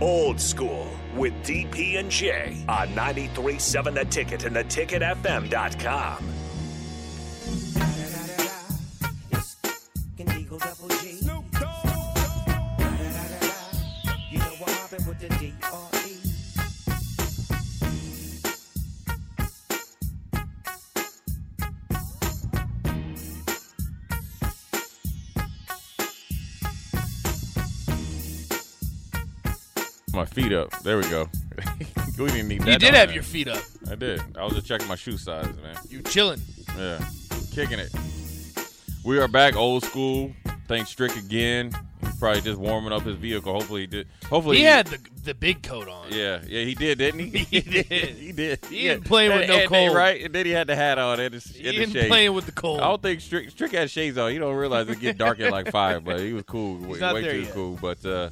Old School with DP and J on 93.7 The Ticket and theticketfm.com. feet up. There we go. we didn't need that. You did have there. your feet up. I did. I was just checking my shoe size, man. You chilling. Yeah, kicking it. We are back, old school. Thanks Strick again. He's probably just warming up his vehicle. Hopefully, he did. Hopefully, He had the the big coat on. Yeah, yeah, he did, didn't he? He did. he did. He ain't playing with And- no cold. right? And then he had the hat on and, He ain't shades. playing with the cold. I don't think Strick, Strick had shades on. You don't realize it get dark at like five, but he was cool. way not way there too yet. cool. But uh,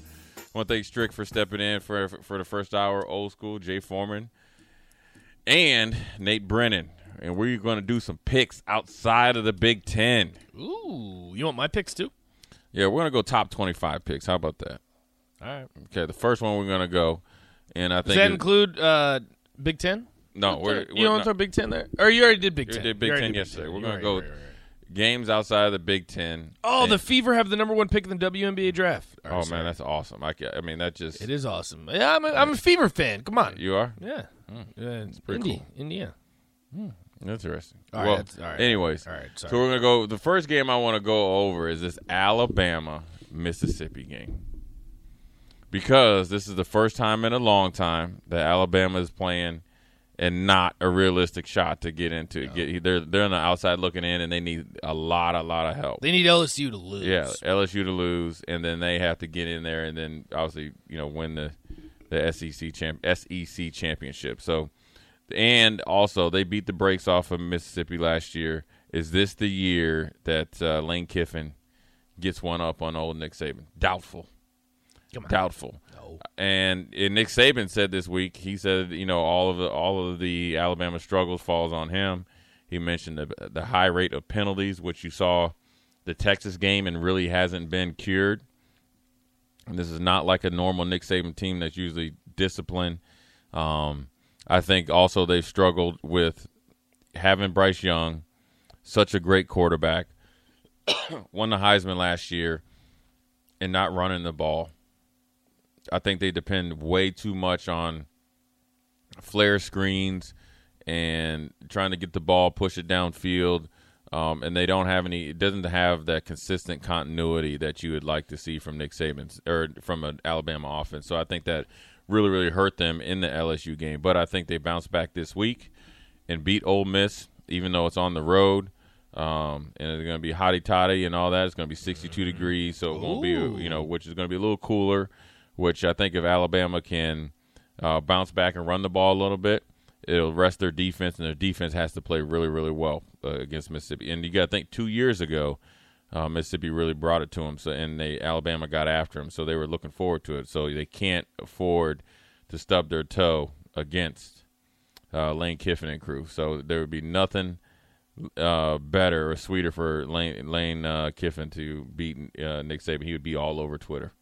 want to thank Strick for stepping in for for the first hour. Old school, Jay Foreman, and Nate Brennan. And we're going to do some picks outside of the Big Ten. Ooh, you want my picks too? Yeah, we're going to go top twenty-five picks. How about that? All right. Okay, the first one we're going to go, and I Does think that include uh, Big Ten? no, we're, you we're don't not- throw Big Ten there, or you already did Big We Ten. did Big You Ten yesterday. We're gonna right, go right, right, right. Games outside of the Big Ten. Oh, And- the Fever have the number one pick in the WNBA draft. Or, oh sorry. man, that's awesome. I, ca- I mean, that just it is awesome. Yeah, I'm a, I'm a Fever fan. Come on. you are yeah. Hmm. It's pretty Indy, cool. India. Hmm. interesting. All right, well, that's- all right. anyways, All right, sorry. so we're gonna go. The first game I want to go over is this Alabama Mississippi game because this is the first time in a long time that Alabama is playing and not a realistic shot to get into. Get they're they're on the outside looking in, and they need a lot, a lot of help. They need LSU to lose. Yeah, LSU to lose, and then they have to get in there, and then obviously you know win the the SEC champ SEC championship. So, and also they beat the brakes off of Mississippi last year. Is this the year that uh, Lane Kiffin gets one up on old Nick Saban? Doubtful. Doubtful. No. And, and Nick Saban said this week, he said, you know, all of the all of the Alabama struggles falls on him. He mentioned the the high rate of penalties, which you saw the Texas game and really hasn't been cured. And this is not like a normal Nick Saban team that's usually disciplined. Um, I think also they've struggled with having Bryce Young, such a great quarterback, won the Heisman last year, and not running the ball. I think they depend way too much on flare screens and trying to get the ball, push it downfield. Um, and they don't have any. It doesn't have that consistent continuity that you would like to see from Nick Saban's or from an Alabama offense. So I think that really, really hurt them in the LSU game. But I think they bounced back this week and beat Ole Miss, even though it's on the road. Um, and it's going to be hotty toddy and all that. It's going to be 62 degrees, so it won't be, you know, which is going to be a little cooler. Which I think if Alabama can uh, bounce back and run the ball a little bit, it'll rest their defense, and their defense has to play really, really well uh, against Mississippi. And you got to think two years ago, uh, Mississippi really brought it to them. So and they Alabama got after them, so they were looking forward to it. So they can't afford to stub their toe against uh, Lane Kiffin and crew. So there would be nothing uh, better or sweeter for Lane, Lane uh, Kiffin to beat Nick Saban. He would be all over Twitter.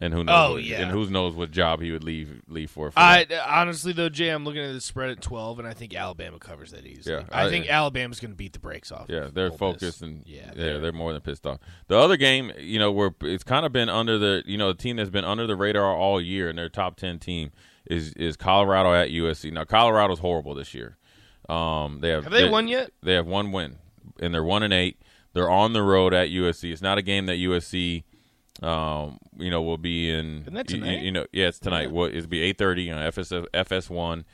And who knows? Oh, what, yeah. And who knows what job he would leave leave for? for I that. honestly though, Jay, I'm looking at the spread at 12, and I think Alabama covers that easily. Yeah, I, I- think Alabama's going to beat the brakes off. Yeah, they're focused and yeah, yeah, they're- they're, more than pissed off. The other game, you know, where it's kind of been under the, you know, the team that's been under the radar all year and their top ten team is is Colorado at USC. Now Colorado's horrible this year. Um, they have Have they won yet? They have one win, and they're one and eight. They're on the road at USC. It's not a game that USC, um, you know, we'll be in. Isn't that you- you- You, know, yeah, it's tonight. Well, it'll be eight thirty. You know, FS FS one.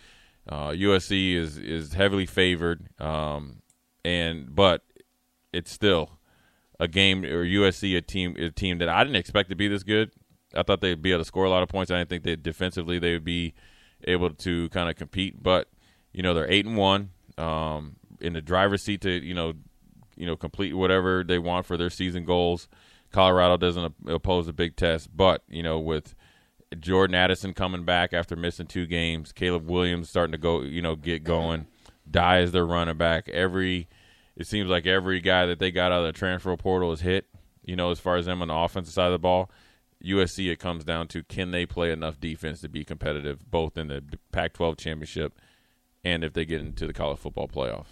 Uh, USC is is heavily favored, um, and but it's still a game or USC a team a team that I didn't expect to be this good. I thought they'd be able to score a lot of points. I didn't think that defensively they would be able to kind of compete. But you know they're eight and one um, in the driver's seat to you know you know complete whatever they want for their season goals. Colorado doesn't oppose a big test, but you know with Jordan Addison coming back after missing two games, Caleb Williams starting to go you know get going. Dye is their running back. Every it seems like every guy that they got out of the transfer portal is hit. You know, as far as them on the offensive side of the ball, USC, it comes down to can they play enough defense to be competitive, both in the Pac-12 championship and if they get into the college football playoff.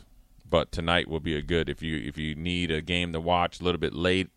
But tonight will be a good if you if you need a game to watch a little bit late.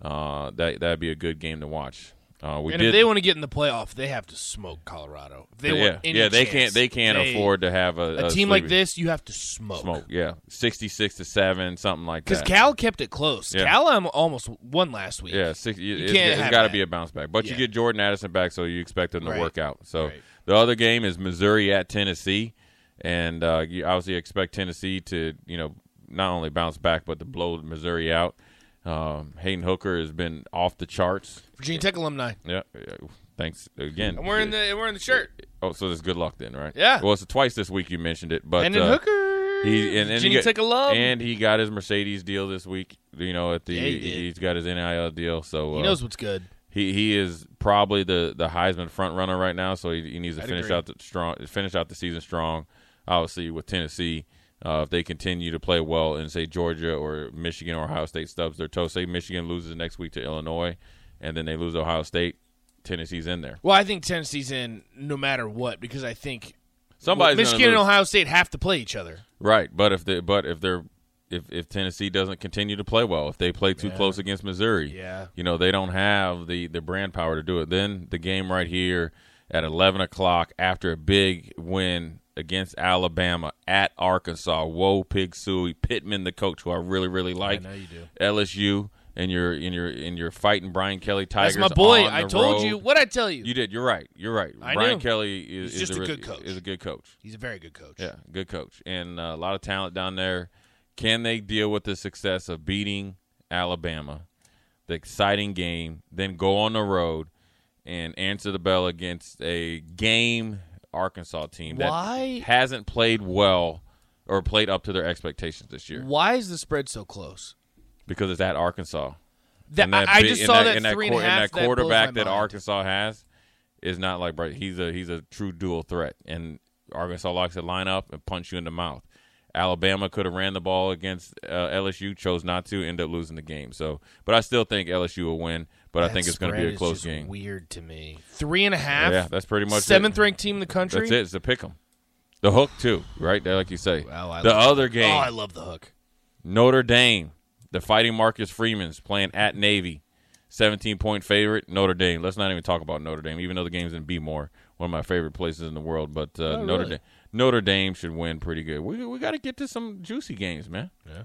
Uh, that that'd be a good game to watch. Uh, we and did, if they want to get in the playoff, they have to smoke Colorado. If they yeah, want yeah, they chance, can't they can't they- afford to have a, a team like this. You have to smoke. smoke. Yeah, sixty-six to seven, something like that. Because. Cal kept it close. Yeah. Cal um, almost won last week. Yeah, six, you, it, can't It, has got to be a bounce back. But you get Jordan Addison back, so you expect them to Right. work out. So Right. the other game is Missouri at Tennessee, and uh, you obviously expect Tennessee to you know not only bounce back but to blow Missouri out. Um, Hendon Hooker has been off the charts. Virginia Tech alumni. Yeah, thanks again. I'm wearing the I'm wearing the shirt. Oh, so there's good luck then, right? Yeah. Well, it's twice this week you mentioned it, but and uh, Hooker. he and, and he Virginia got, Tech alum. and he got his Mercedes deal this week. You know, at the Yeah, he he's got his NIL deal. So he uh, knows what's good. he he is probably the the Heisman front runner right now, so he, he needs to I'd finish agree. out the strong finish out the season strong. Obviously, with Tennessee, uh, if they continue to play well and say Georgia or Michigan or Ohio State stubs their toe, say Michigan loses next week to Illinois, and then they lose Ohio State, Tennessee's in there. Well, I think Tennessee's in no matter what because I think somebody Michigan and. Ohio State have to play each other. right? But if they but if they're if if Tennessee doesn't continue to play well, if they play too Yeah. close against Missouri, Yeah. you know they don't have the the brand power to do it. Then the game right here at eleven o'clock after a big win against Alabama at Arkansas. Whoa, Pig Suey Pittman, the coach who I really really like. I know you do. LSU and you're in your in your fighting Brian Kelly Tigers. That's my boy. I told road. you. What I tell you? You did. You're right. You're right. I Brian knew. Kelly is, is just a re- good coach. Is a good coach. He's a very good coach. Yeah, good coach and uh, a lot of talent down there. Can they deal with the success of beating Alabama, the exciting game, then go on the road and answer the bell against a game Arkansas team that Why? hasn't played well or played up to their expectations this year Why is the spread so close? because it's at Arkansas. That, And that I, I big- just and saw that, and three and a and that blows my quarterback that mind. Arkansas has is not like Bryce. He's a he's a true dual threat, and Arkansas likes to line up and punch you in the mouth. Alabama could have ran the ball against uh, LSU, chose not to, end up losing the game. So, but I still think LSU will win. But I think it's going to be a close game. Weird to me. Three and a half. Yeah, that's pretty much it. seventh ranked team in the country. That's it. It's a pick 'em. The hook too, right there, like you say. I the other game, Oh, I love the hook. Notre Dame, the Fighting Marcus Freeman's playing at Navy. 17 point favorite, Notre Dame. Let's not even talk about Notre Dame, even though the game's in Bmore, one of my favorite places in the world. But uh, Oh, Notre really? Dame, Notre Dame should win pretty good. We we got to get to some juicy games, man. Yeah.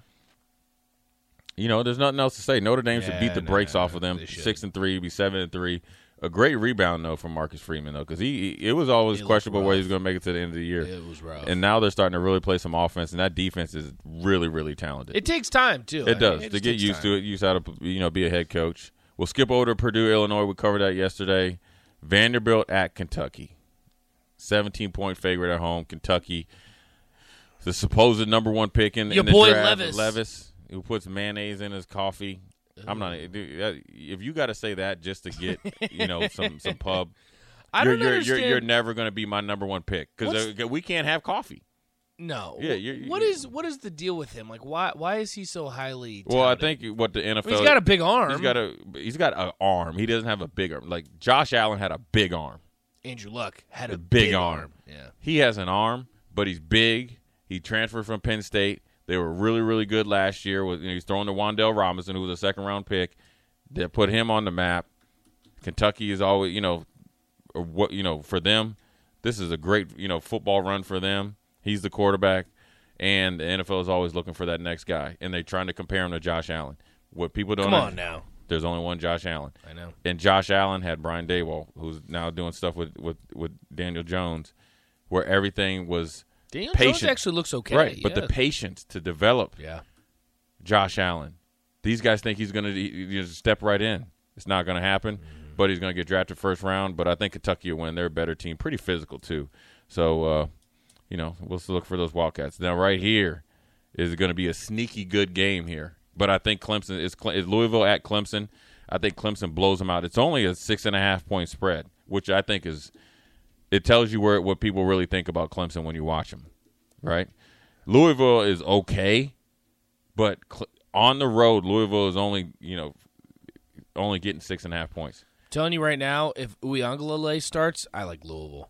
You know, there's nothing else to say. Notre Dame should beat the no, brakes off of them. Six and three, be seven and three. A great rebound though from Marcus Freeman though, because he, he- it was always He looked questionable whether rough. he's going to make it to the end of the year. It was rough. And now they're starting to really play some offense, and that defense is really, really talented. it takes time too. It does to get used to it. Used how to you know be a head coach. We'll skip over to Purdue, Illinois. We covered that yesterday. Vanderbilt at Kentucky, seventeen point favorite at home. Kentucky, the supposed number one pick in, Your in the boy draft. Levis. Levis, who puts mayonnaise in his coffee. I'm not. If you got to say that just to get you know some some pub, I you're don't you're, you're understand. you're never going to be my number one pick because uh, we can't have coffee. no. Yeah, you're- What you're- is what is the deal with him? Like, why why is he so highly? Well, I think what the NFL he's got a big arm. He's got a he's got an arm. He doesn't have a big arm. Like Josh Allen had a big arm. Andrew Luck had a, big arm. Yeah. He has an arm, but he's big. He transferred from Penn State. They were really really good last year. With you know, he's throwing to Wan'Dale Robinson, who was a second round pick. That put him on the map. Kentucky is always you know, what you know for them. This is a great you know football run for them. He's the quarterback, and the NFL is always looking for that next guy, and they're trying to compare him to Josh Allen. What people don't Come know- on now. there's only one Josh Allen. I know. And Josh Allen had Brian Daboll, who's now doing stuff with, with, with Daniel Jones, where everything was Daniel Jones patient. actually looks okay. right. But yeah. the patience to develop yeah. Josh Allen, these guys think he's going to step right in. It's not going to happen, Mm-hmm. but he's going to get drafted first round. But I think Kentucky will win. They're a better team, pretty physical too. So, uh, you know, we'll still look for those Wildcats. Now, right here is going to be a sneaky good game here. But I think Clemson is, is Louisville at Clemson. I think Clemson blows them out. It's only a six and a half point spread, which I think is it tells you where what people really think about Clemson when you watch them, right? Louisville is okay, but on the road, Louisville is only you know only getting six and a half points. telling you right now, if Uiagalelei starts, I like Louisville.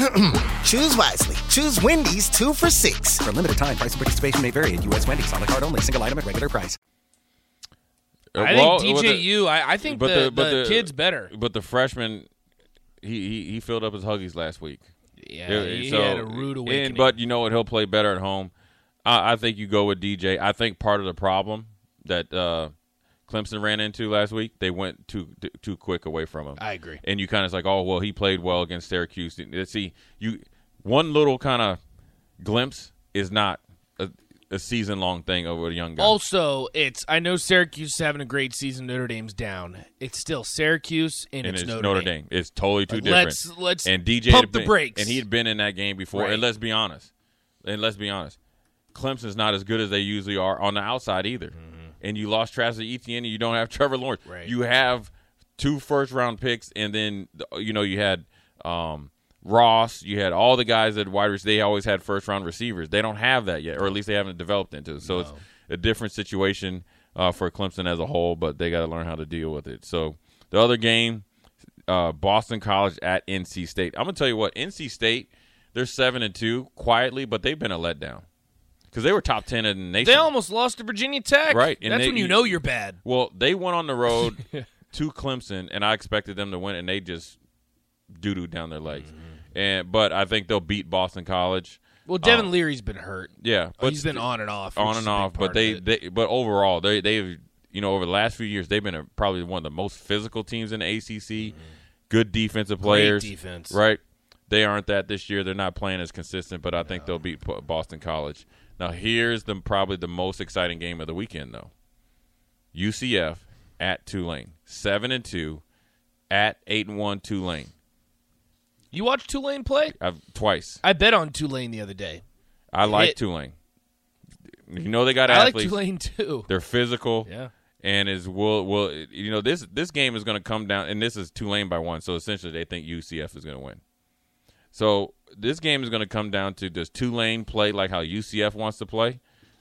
Choose wisely. Choose Wendy's two for six. For a limited time, price and participation may vary at U.S. Wendy's. On the card only. Single item at regular price. Uh, I well, think with the- DJU. I, I think but the, the- but the the- kid's better. But the freshman, he, he he filled up his huggies last week. Yeah, Yeah, he so- had a rude awakening. And, but you know what? He'll play better at home. I, I think you go with DJ. I think part of the problem that uh, Clemson ran into last week, they went too too quick away from him. I agree. And you kind of like, oh well, he played well against Syracuse. Let's see, you one little kind of glimpse is not a, a season long thing over a young guy. Also, it's I know Syracuse is having a great season. Notre Dame's down. It's still Syracuse and, and it's, it's Notre, Dame. It's totally two Like, different. let's- let's and DJ pump had the brakes. and he had been in that game before. Right. And let's be honest, and let's be honest, Clemson's not as good as they usually are on the outside either. Mm-hmm. And you lost Travis Etienne, and you don't have Trevor Lawrence. Right. You have two first round picks, and then you know you had um, Ross. You had all the guys that wide receivers. They always had first round receivers. They don't have that yet, or at least they haven't developed into it. So it's a different situation uh, for Clemson as a whole, but they got to learn how to deal with it. So the other game, uh, Boston College at NC State. I'm gonna tell you what, NC State, they're seven and two quietly, but they've been a letdown because they were top ten in the nation. They almost lost to Virginia Tech. Right, and That's they- when you know you're bad. well, they went on the road to Clemson, and I expected them to win, and they just doo doo down their legs. Mm-hmm. And but I think they'll beat Boston College. Well, Devin Um, Leary's been hurt. Yeah, but he's been on and off. on and off. But they, they but overall they they've you know over the last few years they've been a, probably one of the most physical teams in the ACC. Good defensive Mm-hmm. Great players, defense. right? They aren't that this year. They're not playing as consistent, but I think they'll beat Boston College. Now here's the probably the most exciting game of the weekend though. UCF at Tulane, seven and two, at eight and one Tulane. You watched Tulane play? I've twice. I bet on Tulane the other day. I like Hit. Tulane. You know they got I like. Tulane too. They're physical. Yeah. And is will will you know this this game is going to come down and this is Tulane by one so essentially they think UCF is going to win. So this game is going to come down to does Tulane play like how UCF wants to play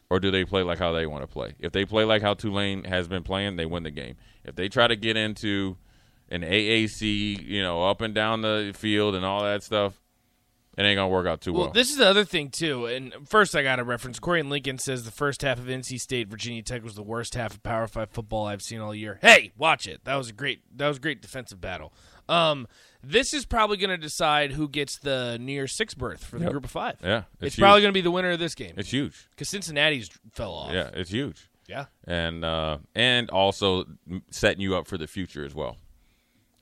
or do they play like how they want to play? If they play like how Tulane has been playing, they win the game. If they try to get into an AAC, you know, up and down the field and all that stuff, it ain't going to work out too well. Well, this is the other thing too. And first, I got to reference Corey and Lincoln says the first half of NC State Virginia Tech was the worst half of Power Five football I've seen all year. Hey, watch it. That was a great. That was a great defensive battle. Um, this is probably going to decide who gets the New Year's Six berth for the Yep. Group of Five. Yeah, it's, it's probably going to be the winner of this game it's huge. because Cincinnati's fell off. Yeah, it's huge. yeah. and uh, and also m- setting you up for the future as well.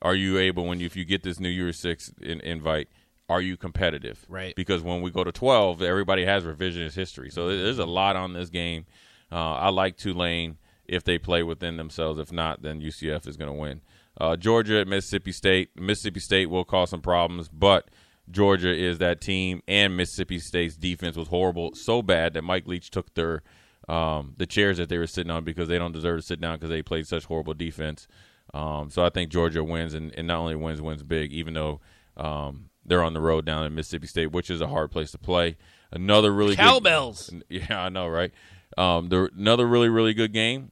Are you able when you if you get this New Year's Six in, invite? Are you competitive? Right. Because when we go to twelve, everybody has revisionist history, so there- there's a lot on this game. Uh, I like Tulane if they play within themselves. If not, then UCF is going to win. Uh, Georgia at Mississippi State. Mississippi State will cause some problems, but Georgia is that team, and Mississippi State's defense was horrible, so bad that Mike Leach took their um, the chairs that they were sitting on because they don't deserve to sit down because they played such horrible defense. Um, so I think Georgia wins, and, and not only wins, wins big, even though um, they're on the road down in Mississippi State, which is a hard place to play. Another really Cowbells. good, yeah, I know, right? Um, the, another really really good game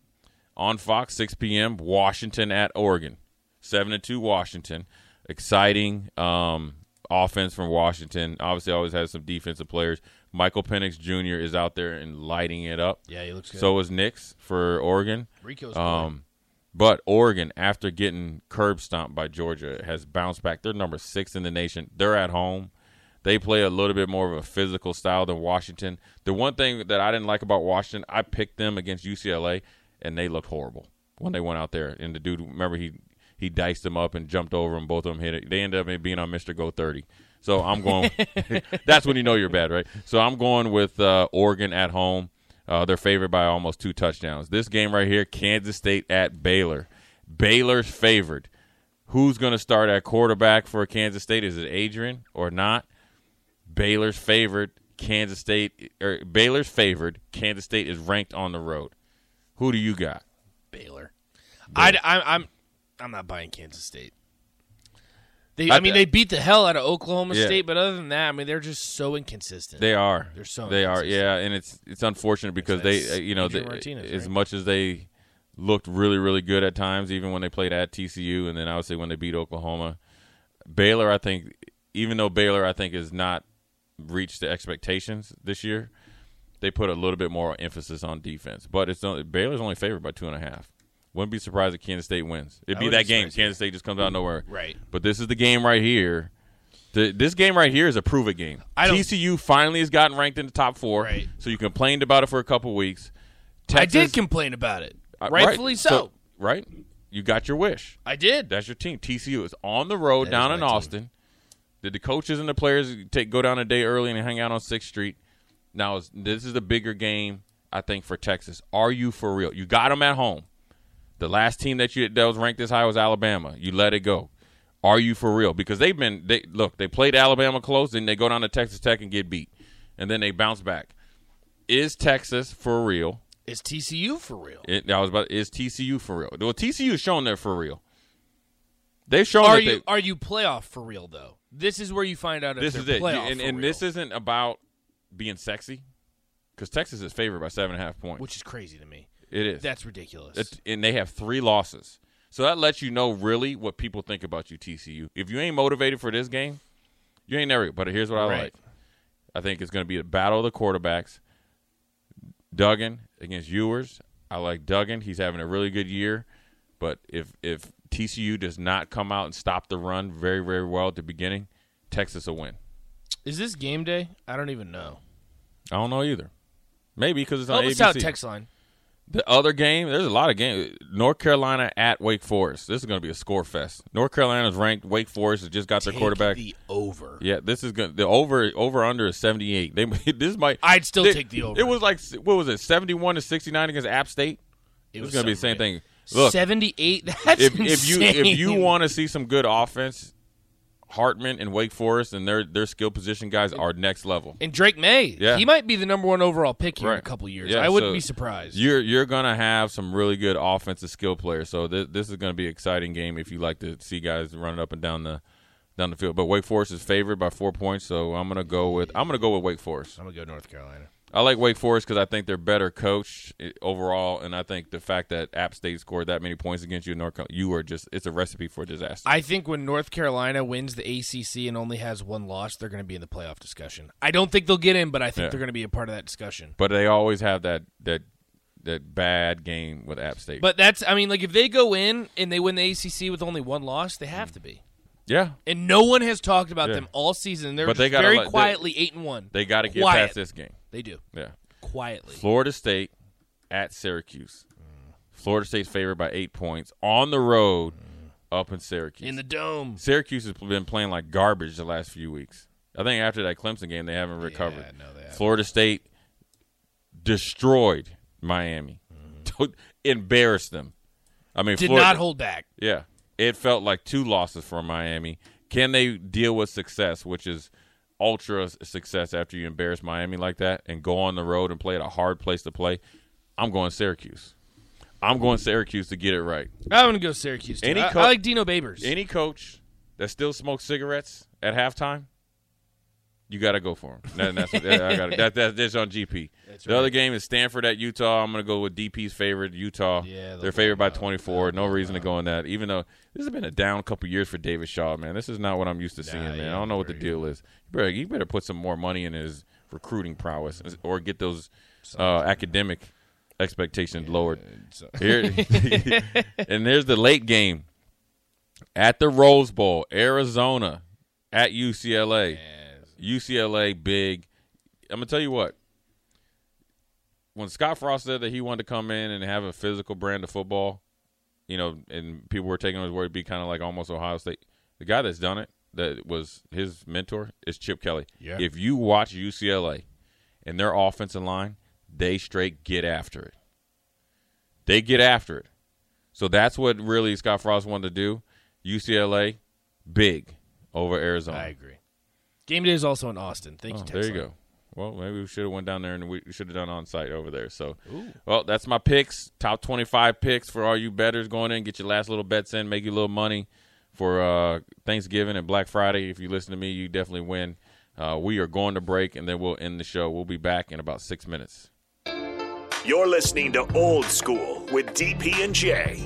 on Fox, 6 p.m. Washington at Oregon, seven to two Washington. Exciting um, offense from Washington. Obviously, always has some defensive players. Michael Penix Jr. is out there and lighting it up. Yeah, he looks good. So is Nix for Oregon. Rico's Um, but Oregon, after getting curb stomped by Georgia, has bounced back. They're number six in the nation. They're at home. They play a little bit more of a physical style than Washington. The one thing that I didn't like about Washington, I picked them against UCLA, and they looked horrible when they went out there. And the dude, remember he he diced them up and jumped over them. Both of them hit it. They ended up being on Mister Go Thirty. So I'm going. that's when you know you're bad, right? So I'm going with uh, Oregon at home. Uh, they're favored by almost two touchdowns. This game right here, Kansas State at Baylor. Baylor's favored. Who's going to start at quarterback for Kansas State? Is it Adrian or not? Baylor's favored. Kansas State or Baylor's favored. Kansas State is ranked on the road. Who do you got? Baylor. I, am I'm I'm not buying Kansas State. They, I- I, mean, they beat the hell out of Oklahoma Yeah. State, but other than that, I mean, they're just so inconsistent. They are. They're so They are. Yeah, and it's it's unfortunate because That's they, uh, you know, they, Martinez, as right? much as they looked really really good at times, even when they played at TCU, and then I would say when they beat Oklahoma, Baylor. I think even though Baylor I think has not reached the expectations this year, they put a little bit more emphasis on defense. But it's only, Baylor's only favored by two and a half. Wouldn't be surprised if Kansas State wins. It'd be that game. Kansas State just comes out of nowhere. Right. But this is the game right here. The, this game right here is a prove it game. TCU finally has gotten ranked in the top four. Right. So you complained about it for a couple weeks. I did complain about it, uh, right. rightfully so. Right. You got your wish. I did. That's your team. TCU is on the road That down in my team. Austin. Did the coaches and the players take go down a day early and hang out on Sixth Street? Now this is the bigger game, I think, for Texas. Are you for real? You got them at home. The last team that you that was ranked this high was Alabama. You let it go. Are you for real? Because they've been they look they played Alabama close, then they go down to Texas Tech and get beat, and then they bounce back. Is Texas for real? Is TCU for real? It, I was about is TCU for real? Well, TCU has shown they're for real. They've shown Are you they, are you playoff for real though? This is where you find out if this is it, and, and this isn't about being sexy, because Texas is favored by seven and a half points. which is crazy to me. It is. That's ridiculous. It's- and they have three losses, so that lets you know really what people think about you, TCU. If you ain't motivated for this game, you ain't never. But here's what I Right. like. I think it's going to be a battle of the quarterbacks. Duggan against Ewers. I like Duggan. He's having a really good year. But if if TCU does not come out and stop the run very very well at the beginning, Texas will win. is this game day? I don't even know. I don't know either. Maybe because it's on Help us ABC. out, text line. The other game, there's a lot of games. North Carolina at Wake Forest. This is going to be a score fest. North Carolina's ranked. Wake Forest has just got their quarterback. the over. Yeah, this is going. The over over under is 78. They this might. I'd still they- take the over. It was like what was it? 71 to 69 against App State. It was going to be the same thing. Look, seventy-eight. That's if if you if you want to see some good offense, Hartman and Wake Forest and their their skill position guys are next level. and Drake Maye, Yeah. he might be the number one overall pick here in a couple years. Yeah, I wouldn't so be surprised. You're you're gonna have some really good offensive skill players. So th- this is gonna be an exciting game if you like to see guys running up and down the down the field. But Wake Forest is favored by four points, so I'm gonna go with I'm gonna go with Wake Forest. I'm gonna go North Carolina. I like Wake Forest because I think they're better coached eh, overall, and I think the fact that App State scored that many points against you, in North Carolina, you are just it's a recipe for disaster. I think when North Carolina wins the ACC and only has one loss, they're going to be in the playoff discussion. I don't think they'll get in, but I think Yeah. they're going to be a part of that discussion. but they always have that that that bad game with App State. But that's, I mean, like if they go in and they win the ACC with only one loss, they have to be. yeah, And no one has talked about Yeah. them all season. They're But they gotta very let- they- quietly eight and one. they got to get Quiet. past this game. They do Yeah. quietly. Florida State at Syracuse. Florida State's favored by eight points on the road up in Syracuse. in the dome. Syracuse has been playing like garbage the last few weeks. I think after that Clemson game, they haven't recovered. no, they haven't. Florida State destroyed Miami, mm-hmm. embarrassed them. I mean, Did Florida, not hold back. Yeah, it felt like two losses for Miami. Can they deal with success, which is ultra success after you embarrass Miami like that and go on the road and play at a hard place to play? I'm going Syracuse. I'm going Syracuse to get it right. I'm going to go Syracuse. Too. Any I, co- I like Dino Babers. Any coach that still smokes cigarettes at halftime, you got to go for him. That, that's I got that, that, that's on GP. the other game is Stanford at Utah. I'm going to go with DP's favorite, Utah. Yeah, they're favored by 24. No reason to go on that. Even though this has been a down couple years for David Shaw, man. This is not what I'm used to seeing, man. yeah, I don't know what the deal is. You better, you better put some more money in his recruiting prowess or get those uh, academic expectations lowered. Here, and there's the late game at the Rose Bowl, Arizona at UCLA. UCLA big. I'm gonna tell you what. When Scott Frost said that he wanted to come in and have a physical brand of football, you know, and people were taking his word to be kind of like almost Ohio State. The guy that's done it, that was his mentor, is Chip Kelly. Yeah. If you watch UCLA and their offensive line, they straight get after it. They get after it. So that's what really Scott Frost wanted to do. UCLA, big over Arizona. I agree. Game day is also in Austin. Thank Oh, you. there you go. Well, maybe we should have went down there and we should have done on site over there. So, well, that's my picks. Top twenty-five picks for all you betters going in. Get your last little bets in. Make you a little money for uh, Thanksgiving and Black Friday. If you listen to me, you definitely win. Uh, we are going to break and then we'll end the show. We'll be back in about six minutes. You're listening to Old School with DP and J.